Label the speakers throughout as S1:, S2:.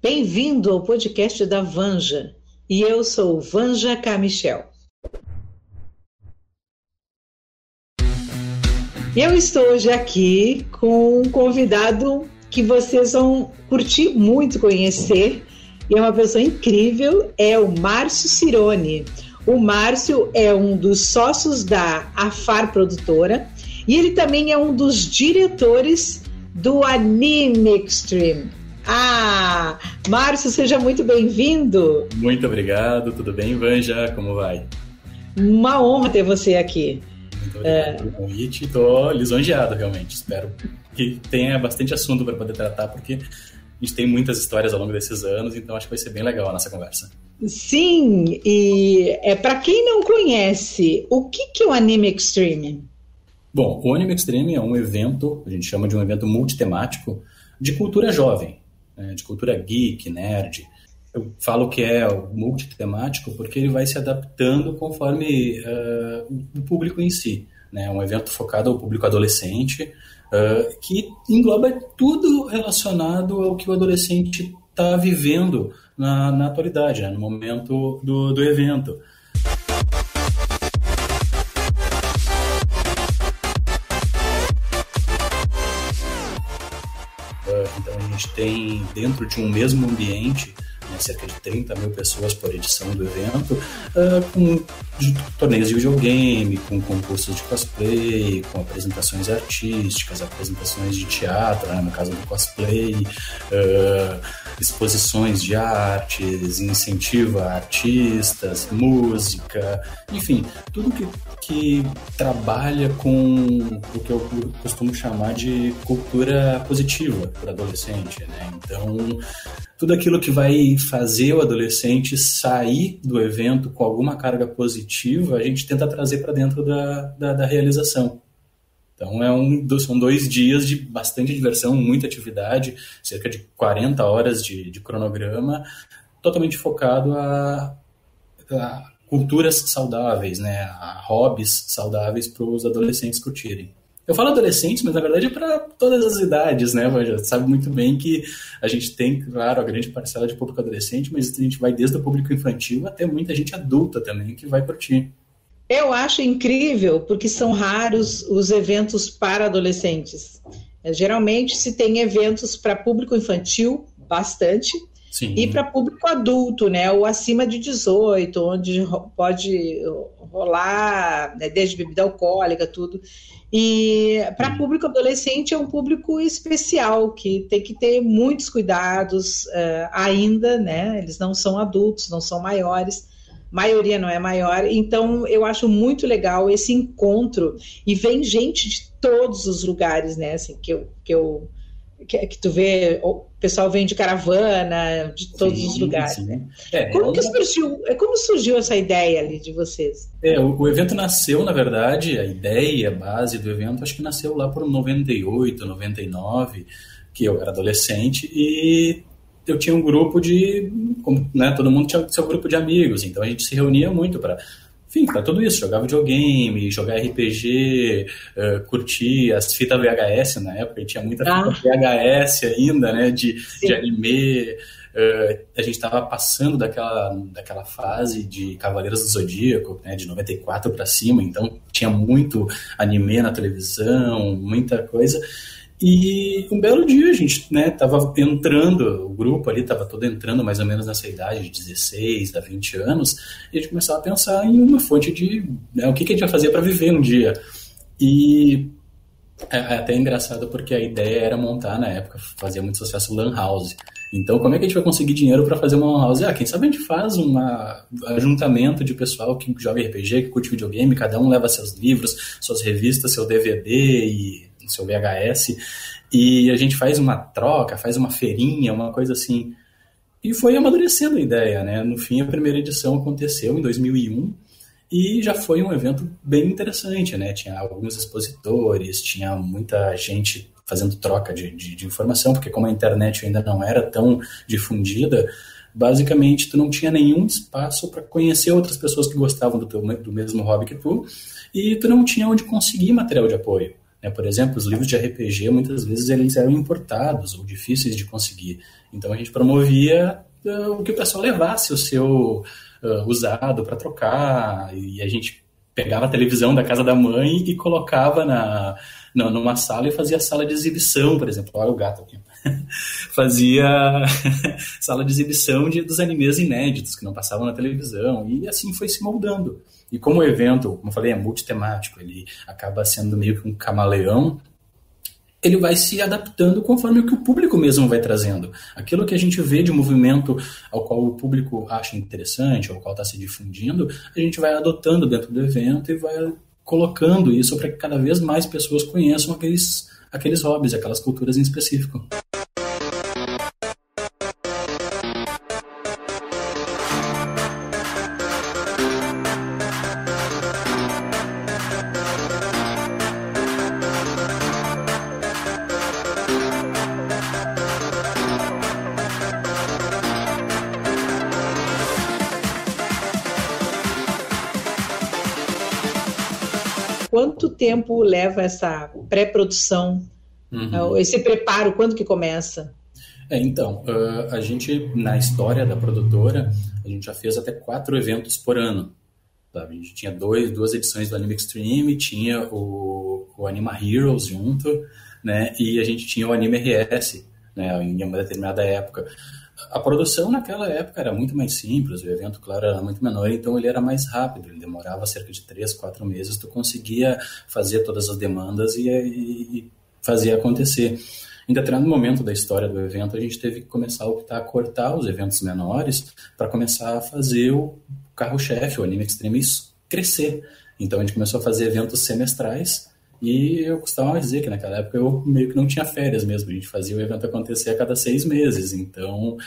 S1: Bem-vindo ao podcast da Vanja. E eu sou Vanja Camichel. Eu estou hoje aqui com um convidado que vocês vão curtir muito conhecer. E é uma pessoa incrível, é o Márcio Cirone. O Márcio é um dos sócios da Afar Produtora e ele também é um dos diretores do Anime Extreme. Ah, Márcio, seja muito bem-vindo.
S2: Muito obrigado, tudo bem, Vanja? Como vai?
S1: Uma honra ter você aqui.
S2: Muito obrigado é... pelo convite, estou lisonjeado realmente. Espero que tenha bastante assunto para poder tratar, porque a gente tem muitas histórias ao longo desses anos, então acho que vai ser bem legal a nossa conversa.
S1: Sim, e é para quem não conhece, o que, que é o Anime Extreme?
S2: Bom, o Anime Extreme é um evento, a gente chama de um evento multitemático de cultura jovem, né, de cultura geek, nerd. Eu falo que é multitemático porque ele vai se adaptando conforme uh, o público em si. Né? É um evento focado ao público adolescente, uh, que engloba tudo relacionado ao que o adolescente está vivendo na, na atualidade, né? no momento do, do evento. Então a gente tem dentro de um mesmo ambiente né, cerca de 30 mil pessoas por edição do evento, uh, com torneios de videogame, com concursos de cosplay, com apresentações artísticas, apresentações de teatro, né, no caso do cosplay, uh, exposições de artes, incentiva artistas, música, enfim, tudo que, que trabalha com o que eu costumo chamar de cultura positiva para adolescente. Né? Então, tudo aquilo que vai fazer o adolescente sair do evento com alguma carga positiva, a gente tenta trazer para dentro da, da, da, realização. Então é um, são dois dias de bastante diversão, muita atividade, cerca de 40 horas de, de cronograma, totalmente focado a, a culturas saudáveis, né, a hobbies saudáveis para os adolescentes curtirem. Eu falo adolescentes, mas na verdade é para todas as idades, né? Você sabe muito bem que a gente tem, claro, a grande parcela de público adolescente, mas a gente vai desde o público infantil até muita gente adulta também que vai curtir.
S1: Eu acho incrível, porque são raros os eventos para adolescentes. É, geralmente se tem eventos para público infantil, bastante, Sim. e para público adulto, né? Ou acima de 18, onde pode rolar, né, desde bebida alcoólica, tudo. E para público adolescente é um público especial que tem que ter muitos cuidados uh, ainda, né? Eles não são adultos, não são maiores, maioria não é maior. Então eu acho muito legal esse encontro e vem gente de todos os lugares, né? Assim que eu que eu que, que, tu vê, o pessoal vem de caravana, de todos sim, os lugares, sim. né? É, como, que surgiu, é, como surgiu essa ideia ali de vocês?
S2: É, o, o, evento nasceu, na verdade, a ideia, a base do evento, acho que nasceu lá por 98, 99, que eu era adolescente, e eu tinha um grupo de, como, né, todo mundo tinha seu grupo de amigos, então a gente se reunia muito para enfim, para tudo isso, jogava videogame, jogar RPG, uh, curtir as fitas VHS na época, tinha muita ah. fita VHS ainda, né, de, de anime. Uh, a gente estava passando daquela, daquela fase de Cavaleiros do Zodíaco, né, de 94 para cima, então tinha muito anime na televisão, muita coisa. E um belo dia a gente né, tava entrando, o grupo ali estava todo entrando mais ou menos nessa idade de 16 a 20 anos, e a gente começava a pensar em uma fonte de né, o que, que a gente vai fazer para viver um dia. E é, é até engraçado porque a ideia era montar, na época, fazia muito sucesso Lan House. Então, como é que a gente vai conseguir dinheiro para fazer uma Lan House? Ah, quem sabe a gente faz um ajuntamento de pessoal que joga RPG, que curte videogame, cada um leva seus livros, suas revistas, seu DVD e no seu VHS, e a gente faz uma troca, faz uma feirinha, uma coisa assim. E foi amadurecendo a ideia, né? No fim, a primeira edição aconteceu em 2001 e já foi um evento bem interessante, né? Tinha alguns expositores, tinha muita gente fazendo troca de, de, de informação, porque como a internet ainda não era tão difundida, basicamente tu não tinha nenhum espaço para conhecer outras pessoas que gostavam do, teu, do mesmo hobby que tu, e tu não tinha onde conseguir material de apoio. Né? Por exemplo, os livros de RPG, muitas vezes, eles eram importados ou difíceis de conseguir. Então, a gente promovia uh, o que o pessoal levasse o seu uh, usado para trocar, e a gente pegava a televisão da casa da mãe e colocava na, na, numa sala e fazia sala de exibição, por exemplo. Olha o gato aqui. fazia sala de exibição de, dos animes inéditos que não passavam na televisão, e assim foi se moldando. E como o evento, como eu falei, é multitemático, ele acaba sendo meio que um camaleão, ele vai se adaptando conforme o que o público mesmo vai trazendo. Aquilo que a gente vê de movimento ao qual o público acha interessante, ao qual está se difundindo, a gente vai adotando dentro do evento e vai colocando isso para que cada vez mais pessoas conheçam aqueles, aqueles hobbies, aquelas culturas em específico.
S1: Quanto tempo leva essa pré-produção, uhum. esse preparo, quando que começa?
S2: É, então, a gente, na história da produtora, a gente já fez até quatro eventos por ano. Sabe? A gente tinha dois, duas edições do Anime Extreme, tinha o, o Anima Heroes junto, né? E a gente tinha o Anime RS, né? Em uma determinada época a produção naquela época era muito mais simples, o evento, claro, era muito menor, então ele era mais rápido, ele demorava cerca de três, quatro meses, tu conseguia fazer todas as demandas e, e, e fazer acontecer. Em determinado momento da história do evento, a gente teve que começar a optar a cortar os eventos menores para começar a fazer o carro-chefe, o Anime Extreme, crescer. Então a gente começou a fazer eventos semestrais e eu costumava dizer que naquela época eu meio que não tinha férias mesmo, a gente fazia o evento acontecer a cada seis meses, então uh,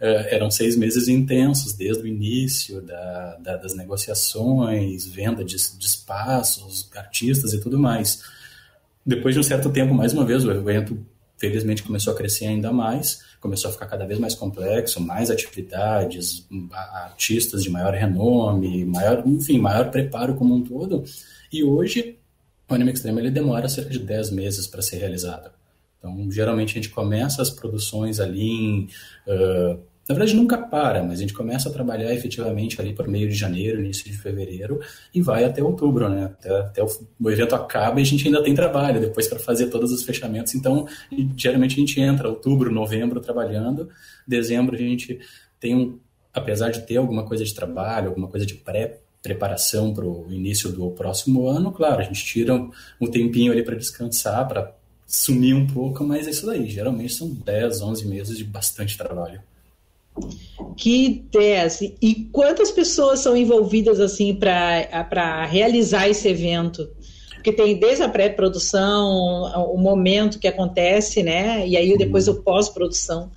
S2: eram seis meses intensos, desde o início da, da, das negociações, venda de, de espaços, artistas e tudo mais. Depois de um certo tempo, mais uma vez, o evento felizmente começou a crescer ainda mais, começou a ficar cada vez mais complexo, mais atividades, artistas de maior renome, maior, enfim, maior preparo como um todo. E hoje o anime extremo ele demora cerca de 10 meses para ser realizado. Então, geralmente a gente começa as produções ali em. Uh, na verdade, nunca para, mas a gente começa a trabalhar efetivamente ali por meio de janeiro, início de fevereiro, e vai até outubro, né? Até, até o, o, evento acaba e a gente ainda tem trabalho depois para fazer todos os fechamentos. Então, geralmente a gente entra outubro, novembro trabalhando, dezembro a gente tem um. Apesar de ter alguma coisa de trabalho, alguma coisa de pré preparação para o início do próximo ano, claro, a gente tira um tempinho ali para descansar, para sumir um pouco, mas é isso daí. Geralmente são 10, 11 meses de bastante trabalho.
S1: Que 10. E quantas pessoas são envolvidas assim para realizar esse evento? Porque tem desde a pré-produção, o momento que acontece, né? E aí depois o pós-produção.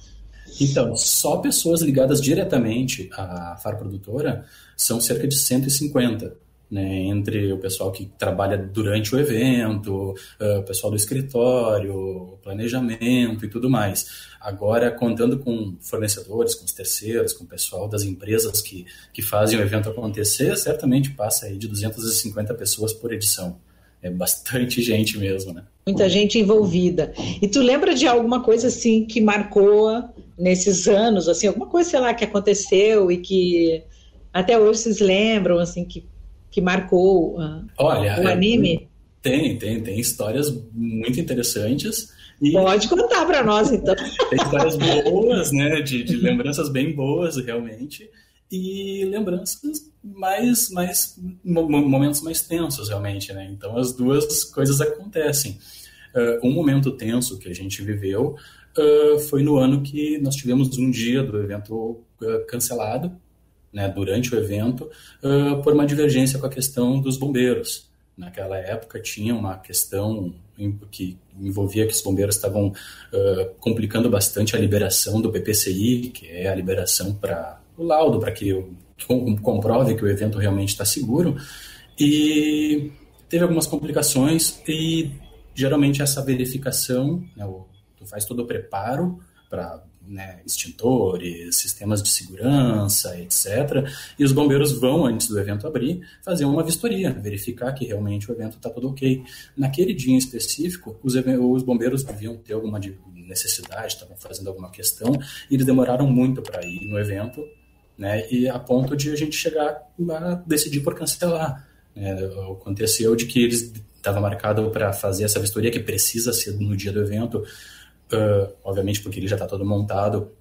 S2: Então, só pessoas ligadas diretamente à FAR Produtora são cerca de 150. Né, entre o pessoal que trabalha durante o evento, uh, o pessoal do escritório, planejamento e tudo mais. Agora, contando com fornecedores, com os terceiros, com o pessoal das empresas que, que fazem o evento acontecer, certamente passa aí de 250 pessoas por edição. É bastante gente mesmo, né?
S1: Muita gente envolvida. E tu lembra de alguma coisa assim que marcou nesses anos, assim, alguma coisa, sei lá, que aconteceu e que até hoje vocês lembram, assim, que, que marcou uh,
S2: Olha,
S1: o anime?
S2: É, tem, tem, tem histórias muito interessantes.
S1: E Pode contar para nós, então.
S2: Tem histórias boas, né, de, de lembranças bem boas, realmente, e lembranças mais, mais momentos mais tensos, realmente, né? Então, as duas coisas acontecem. Uh, um momento tenso que a gente viveu uh, foi no ano que nós tivemos um dia do evento uh, cancelado, né, durante o evento, uh, por uma divergência com a questão dos bombeiros. Naquela época tinha uma questão que envolvia que os bombeiros estavam complicando bastante a liberação do PPCI, que é a liberação para o laudo, para que, que comprove que o evento realmente está seguro. E teve algumas complicações e geralmente essa verificação, né, tu faz todo o preparo para né, extintores, sistemas de segurança, etc. E os bombeiros vão, antes do evento abrir, fazer uma vistoria, verificar que realmente o evento está tudo ok. Naquele dia em específico, os, os bombeiros deviam ter alguma necessidade, estavam fazendo alguma questão, e eles demoraram muito para ir no evento, né, e a ponto de a gente chegar a decidir por cancelar. Né, aconteceu de que eles estava marcado para fazer essa vistoria que precisa ser no dia do evento, uh, obviamente porque ele já está todo montado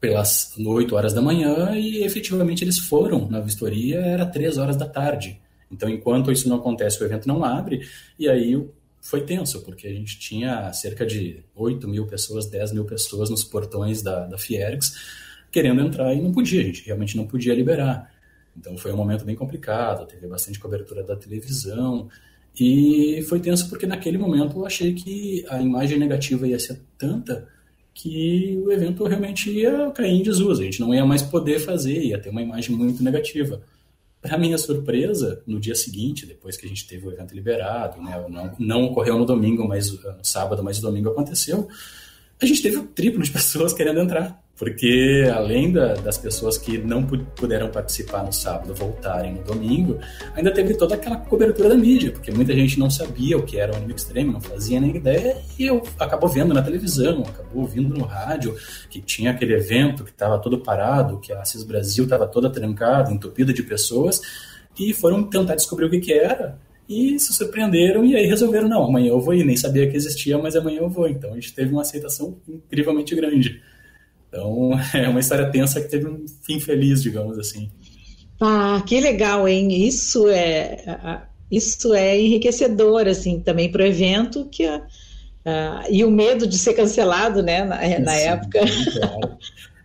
S2: pelas 8 horas da manhã e efetivamente eles foram na vistoria, era 3 horas da tarde. Então, enquanto isso não acontece, o evento não abre, e aí foi tenso, porque a gente tinha cerca de 8 mil pessoas, 10 mil pessoas nos portões da, da Fiergs querendo entrar e não podia, a gente realmente não podia liberar. Então foi um momento bem complicado, teve bastante cobertura da televisão, e foi tenso porque naquele momento eu achei que a imagem negativa ia ser tanta que o evento realmente ia cair em desuso, a gente não ia mais poder fazer, ia ter uma imagem muito negativa. Para minha surpresa, no dia seguinte, depois que a gente teve o evento liberado, né, não, não ocorreu no domingo, mas no sábado, mas no domingo aconteceu, a gente teve o triplo de pessoas querendo entrar porque além da, das pessoas que não puderam participar no sábado voltarem no domingo, ainda teve toda aquela cobertura da mídia, porque muita gente não sabia o que era o anime extreme, não fazia nem ideia, e eu acabou vendo na televisão, acabou ouvindo no rádio que tinha aquele evento que estava todo parado, que a Assis Brasil estava toda trancada, entupida de pessoas, e foram tentar descobrir o que, que era, e se surpreenderam e aí resolveram, não, amanhã eu vou ir, nem sabia que existia, mas amanhã eu vou. Então a gente teve uma aceitação incrivelmente grande. Então, é uma história tensa que teve um fim feliz, digamos assim.
S1: Ah, que legal, hein? Isso é isso é enriquecedor, assim, também para o evento que uh, e o medo de ser cancelado, né, na, na Sim, época.
S2: Claro.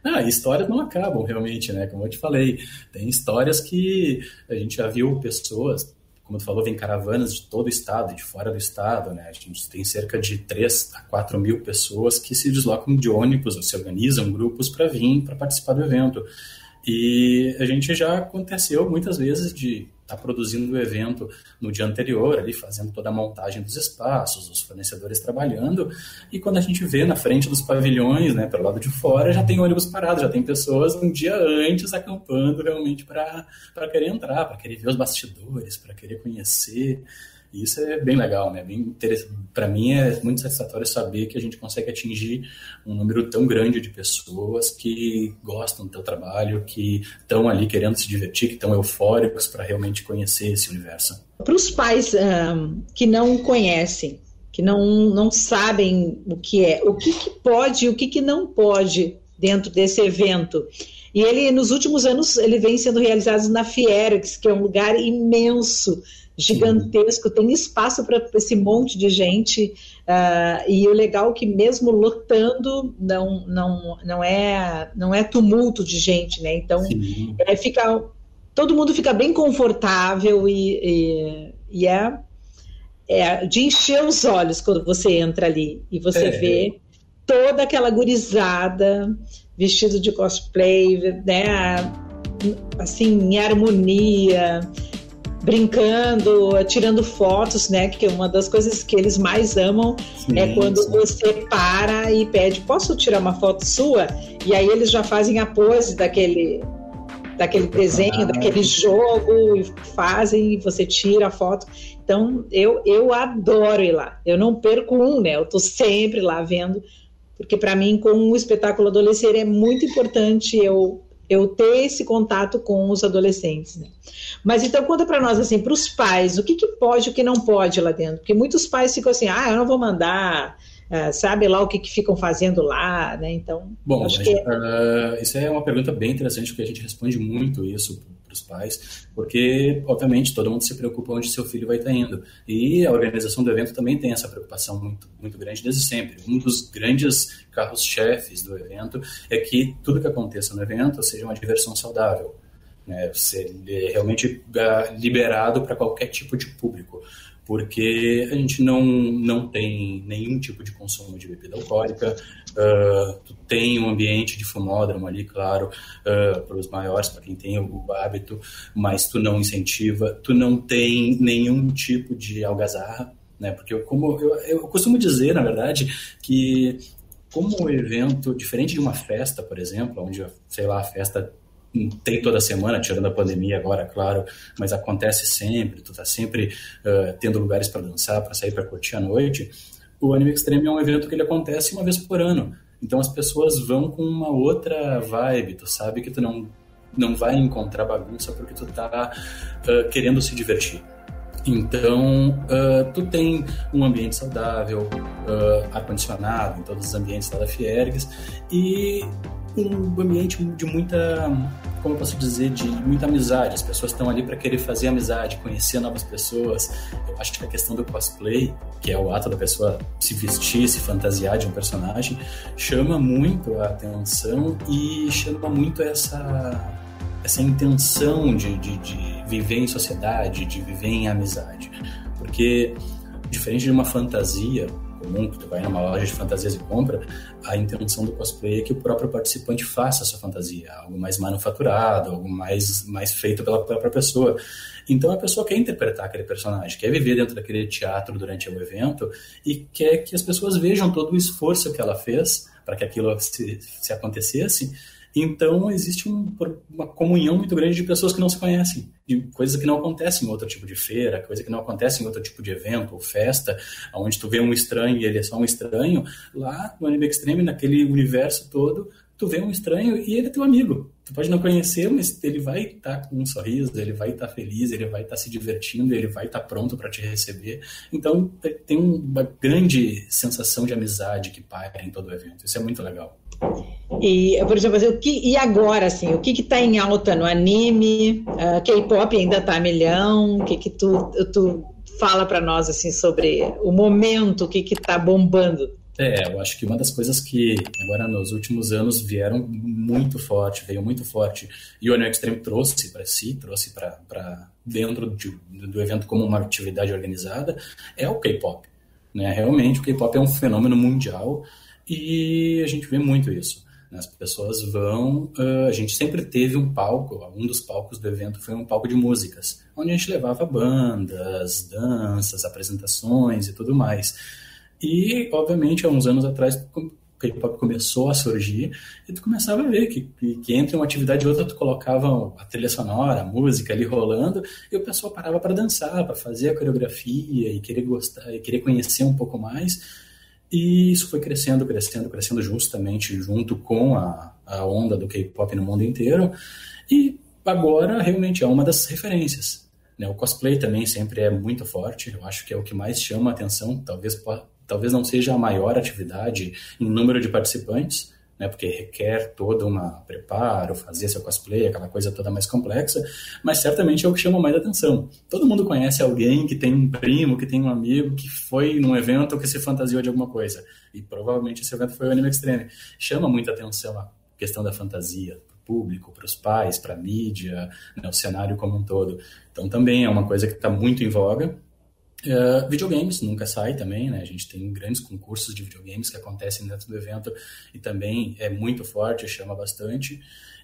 S2: Ah, histórias não acabam realmente, né? Como eu te falei, tem histórias que a gente já viu pessoas como tu falou, vem caravanas de todo o estado, de fora do estado, né? A gente tem cerca de 3 a 4 mil pessoas que se deslocam de ônibus, ou se organizam grupos para vir para participar do evento. E a gente já aconteceu muitas vezes de estar tá produzindo o evento no dia anterior, ali fazendo toda a montagem dos espaços, os fornecedores trabalhando, e quando a gente vê na frente dos pavilhões, né, pelo lado de fora, já tem ônibus parado, já tem pessoas um dia antes acampando realmente para querer entrar, para querer ver os bastidores, para querer conhecer. Isso é bem legal, né? Bem. Para mim é muito satisfatório saber que a gente consegue atingir um número tão grande de pessoas que gostam do teu trabalho, que estão ali querendo se divertir, que estão eufóricos para realmente conhecer esse universo.
S1: Para os pais um, que não conhecem, que não, não sabem o que é, o que, que pode e o que, que não pode dentro desse evento. E ele, nos últimos anos, ele vem sendo realizado na Fierex, que é um lugar imenso, gigantesco, Sim. tem espaço para esse monte de gente. Uh, e o legal é que mesmo lotando não, não, não, é, não é tumulto de gente, né? Então é, fica, todo mundo fica bem confortável e, e, e, é, é de encher os olhos quando você entra ali e você é. vê toda aquela gurizada vestido de cosplay, né? Assim, em harmonia brincando, tirando fotos, né? Que uma das coisas que eles mais amam sim, é quando sim. você para e pede, posso tirar uma foto sua? E aí eles já fazem a pose daquele daquele desenho, daquele jogo e fazem e você tira a foto. Então eu eu adoro ir lá. Eu não perco um, né? Eu tô sempre lá vendo, porque para mim com o espetáculo adolescente é muito importante eu eu ter esse contato com os adolescentes. Né? Mas então conta para nós assim, para os pais, o que, que pode e o que não pode lá dentro? Porque muitos pais ficam assim, ah, eu não vou mandar, uh, sabe lá o que, que ficam fazendo lá, né? Então,
S2: bom, acho que... uh, isso é uma pergunta bem interessante porque a gente responde muito isso para os pais, porque, obviamente, todo mundo se preocupa onde seu filho vai estar indo. E a organização do evento também tem essa preocupação muito, muito grande desde sempre. Um dos grandes carros-chefes do evento é que tudo que aconteça no evento seja uma diversão saudável. Né, ser realmente ah, liberado para qualquer tipo de público porque a gente não, não tem nenhum tipo de consumo de bebida alcoólica, uh, tem um ambiente de fumódromo ali, claro, uh, para os maiores, para quem tem o, hábito, mas tu não incentiva, tu não tem nenhum tipo de algazarra, né? Porque eu, como eu, eu costumo dizer, na verdade, que como o evento, diferente de uma festa, por exemplo, onde, sei lá, a festa tem toda semana, tirando a pandemia agora, claro, mas acontece sempre, tu tá sempre uh, tendo lugares para dançar, para sair para curtir a noite. O Anime Extreme é um evento que ele acontece uma vez por ano. Então as pessoas vão com uma outra vibe, tu sabe que tu não não vai encontrar bagunça porque tu tá uh, querendo se divertir. Então, uh, tu tem um ambiente saudável, ar-condicionado em todos os ambientes da Fiergues e um ambiente de muita, como eu posso dizer, de muita amizade. As pessoas estão ali para querer fazer amizade, conhecer novas pessoas. Eu acho que a questão do cosplay, que é o ato da pessoa se vestir, se fantasiar de um personagem, chama muito a atenção e chama muito essa essa intenção de, de, de viver em sociedade, de viver em amizade. Porque, diferente de uma fantasia comum, que tu vai numa loja de fantasias e compra, a intenção do cosplay é que o próprio participante faça a sua fantasia, algo mais manufaturado, algo mais, mais feito pela própria pessoa. Então a pessoa quer interpretar aquele personagem, quer viver dentro daquele teatro durante o evento e quer que as pessoas vejam todo o esforço que ela fez para que aquilo se, se acontecesse então, existe um, uma comunhão muito grande de pessoas que não se conhecem, de coisas que não acontecem em outro tipo de feira, coisa que não acontece em outro tipo de evento ou festa, onde tu vê um estranho e ele é só um estranho. Lá no Anime Extreme, naquele universo todo, tu vê um estranho e ele é teu amigo. Tu pode não conhecer, mas ele vai estar tá com um sorriso, ele vai estar tá feliz, ele vai estar tá se divertindo, ele vai estar tá pronto para te receber. Então, tem uma grande sensação de amizade que paira em todo o evento. Isso é muito legal.
S1: E, por exemplo, assim, o que, e agora, assim, o que está em alta no anime? Uh, K-pop ainda está milhão? O que, que tu, tu fala para nós, assim, sobre o momento, o que está bombando?
S2: É, eu acho que uma das coisas que agora nos últimos anos vieram muito forte, veio muito forte, e o Anime Extreme trouxe para si, trouxe para dentro de, do evento como uma atividade organizada, é o K-pop. Né? Realmente, o K-pop é um fenômeno mundial e a gente vê muito isso. Né? As pessoas vão. Uh, a gente sempre teve um palco, um dos palcos do evento foi um palco de músicas, onde a gente levava bandas, danças, apresentações e tudo mais. E, obviamente, há uns anos atrás, o K-pop começou a surgir e tu começava a ver que, que, que, entre uma atividade e outra tu colocava a trilha sonora, a música ali rolando e o pessoal parava para dançar, para fazer a coreografia e querer gostar e querer conhecer um pouco mais. E isso foi crescendo, crescendo, crescendo justamente junto com a, a onda do K-pop no mundo inteiro. E agora realmente é uma das referências. Né? O cosplay também sempre é muito forte, eu acho que é o que mais chama a atenção, talvez, talvez não seja a maior atividade em número de participantes, né, porque requer todo um preparo, fazer seu cosplay, aquela coisa toda mais complexa, mas certamente é o que chama mais atenção. Todo mundo conhece alguém que tem um primo, que tem um amigo que foi num evento que se fantasiou de alguma coisa, e provavelmente esse evento foi o Anime Extreme. Chama muita atenção a questão da fantasia, para o público, para os pais, para a mídia, né, o cenário como um todo. Então também é uma coisa que está muito em voga, Uh, videogames nunca sai também, né? A gente tem grandes concursos de videogames que acontecem dentro do evento e também é muito forte, chama bastante.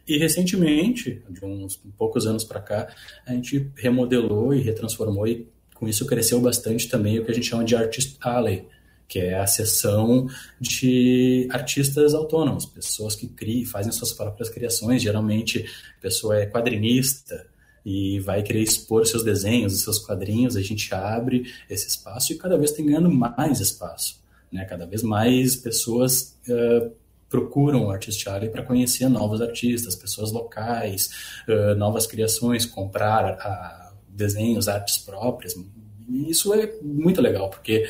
S2: E recentemente, de uns poucos anos para cá, a gente remodelou e retransformou e com isso cresceu bastante também o que a gente chama de Artist Alley, que é a seção de artistas autônomos, pessoas que criam, fazem suas próprias criações. Geralmente, a pessoa é quadrinista, e vai querer expor seus desenhos, seus quadrinhos, a gente abre esse espaço e cada vez tem ganhando mais espaço. Né? Cada vez mais pessoas uh, procuram o Artist Alley para conhecer novos artistas, pessoas locais, uh, novas criações, comprar uh, desenhos, artes próprias. E isso é muito legal, porque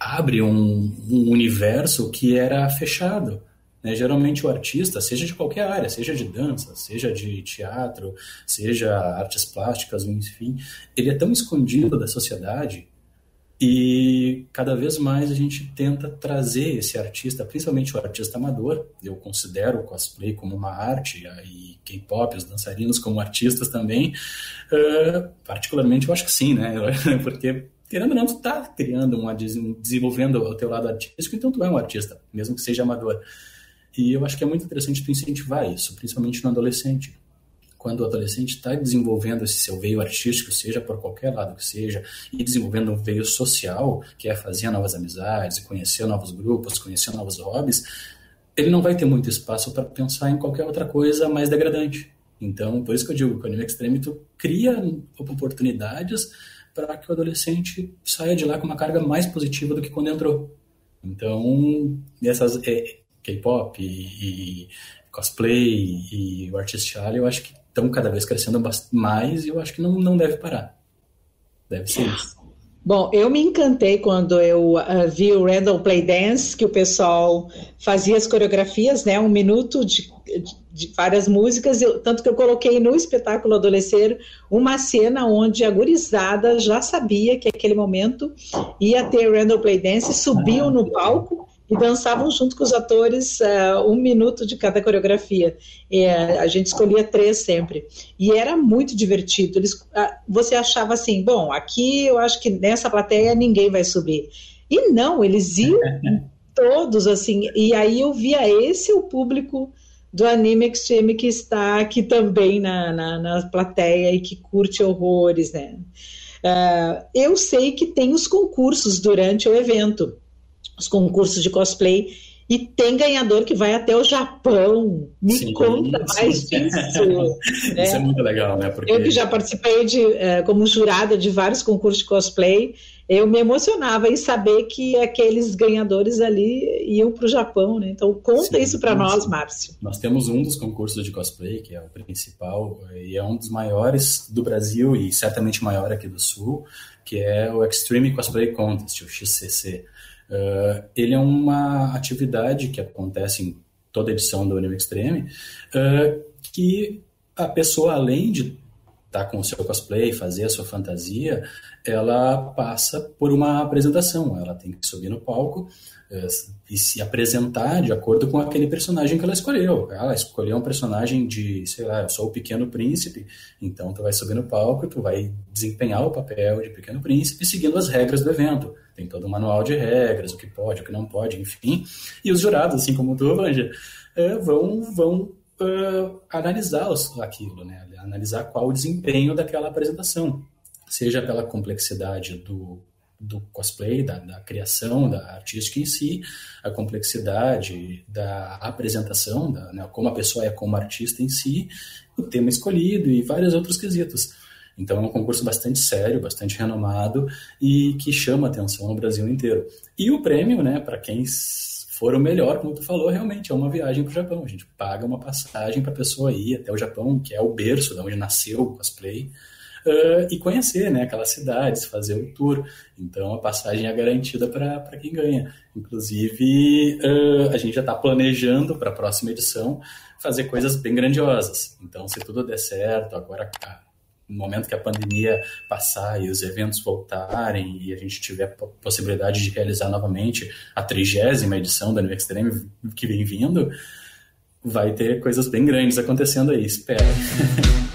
S2: abre um, um universo que era fechado. Né? Geralmente o artista, seja de qualquer área, seja de dança, seja de teatro, seja artes plásticas, enfim, ele é tão escondido da sociedade e cada vez mais a gente tenta trazer esse artista, principalmente o artista amador. Eu considero o cosplay como uma arte e K-pop, os dançarinos como artistas também. Uh, particularmente eu acho que sim, né? Porque querendo ou não, tu tá criando uma desenvolvendo o teu lado artístico, então tu é um artista, mesmo que seja amador. E eu acho que é muito interessante tu incentivar isso, principalmente no adolescente. quando o adolescente está desenvolvendo esse seu veio artístico, seja por qualquer lado que seja, e desenvolvendo um veio social, que é fazer novas amizades, conhecer novos grupos, conhecer novos hobbies, ele não vai ter muito espaço para pensar em qualquer outra coisa mais degradante. Então, por isso que eu digo que o Anime Extreme tu cria oportunidades para que o adolescente saia de lá com uma carga mais positiva do que quando entrou. Então, essas é, K-pop e, e, cosplay e o artistial, eu acho que estão cada vez crescendo mais e eu acho que não, não deve parar. Deve ser isso.
S1: Bom, eu me encantei quando eu uh, vi o Randall Play Dance, que o pessoal fazia as coreografias, né? Um minuto de, de várias músicas, eu, tanto que eu coloquei no espetáculo Adolescer uma cena onde a gurizada já sabia que aquele momento ia ter Randall Play Dance, subiam no palco e dançavam junto com os atores uh, um minuto de cada coreografia. E, uh, a gente escolhia três sempre. E era muito divertido. Eles, uh, você achava assim, bom, aqui eu acho que nessa plateia ninguém vai subir. E não, eles iam todos assim. E aí eu via esse o público do Anime Extreme que está aqui também na, na, na plateia e que curte horrores, né? eu sei que tem os concursos durante o evento os concursos de cosplay. E tem ganhador que vai até o Japão. Me sim, conta mais sim. disso.
S2: né? Isso é muito legal, né?
S1: Porque... Eu que já participei de, uh, como jurada de vários concursos de cosplay, eu me emocionava em saber que aqueles ganhadores ali iam para o Japão, né? Então conta sim, isso para nós, Márcio.
S2: Nós temos um dos concursos de cosplay, que é o principal, e é um dos maiores do Brasil e certamente maior aqui do Sul, que é o Extreme Cosplay Contest, o XCC. Uh, ele é uma atividade que acontece em toda edição do Anime Extreme, uh, que a pessoa, além de estar tá com o seu cosplay, fazer a sua fantasia, ela passa por uma apresentação. Ela tem que subir no palco e se apresentar de acordo com aquele personagem que ela escolheu. Ela escolheu um personagem de, sei lá, eu sou o Pequeno Príncipe, então tu vai subir no palco tu vai desempenhar o papel de Pequeno Príncipe seguindo as regras do evento tem todo um manual de regras, o que pode, o que não pode, enfim. E os jurados, assim como tu, Vanja, é, vão, vão uh, analisar aquilo, né? analisar qual o desempenho daquela apresentação, seja pela complexidade do, do cosplay, da, da, criação, da artística em si, a complexidade da apresentação, da, né, como a pessoa é como artista em si, o tema escolhido e vários outros quesitos. Então é um concurso bastante sério, bastante renomado e que chama atenção no Brasil inteiro. E o prêmio, né, para quem for o melhor, como tu falou, realmente é uma viagem para o Japão. A gente paga uma passagem para a pessoa ir até o Japão, que é o berço de onde nasceu o cosplay, uh, e conhecer né, aquelas cidades, fazer o tour. Então a passagem é garantida para quem ganha. Inclusive, uh, a gente já está planejando para a próxima edição fazer coisas bem grandiosas. Então, se tudo der certo, agora no momento que a pandemia passar e os eventos voltarem e a gente tiver possibilidade de realizar novamente a trigésima edição da New Extreme que vem vindo, vai ter coisas bem grandes acontecendo aí, espero.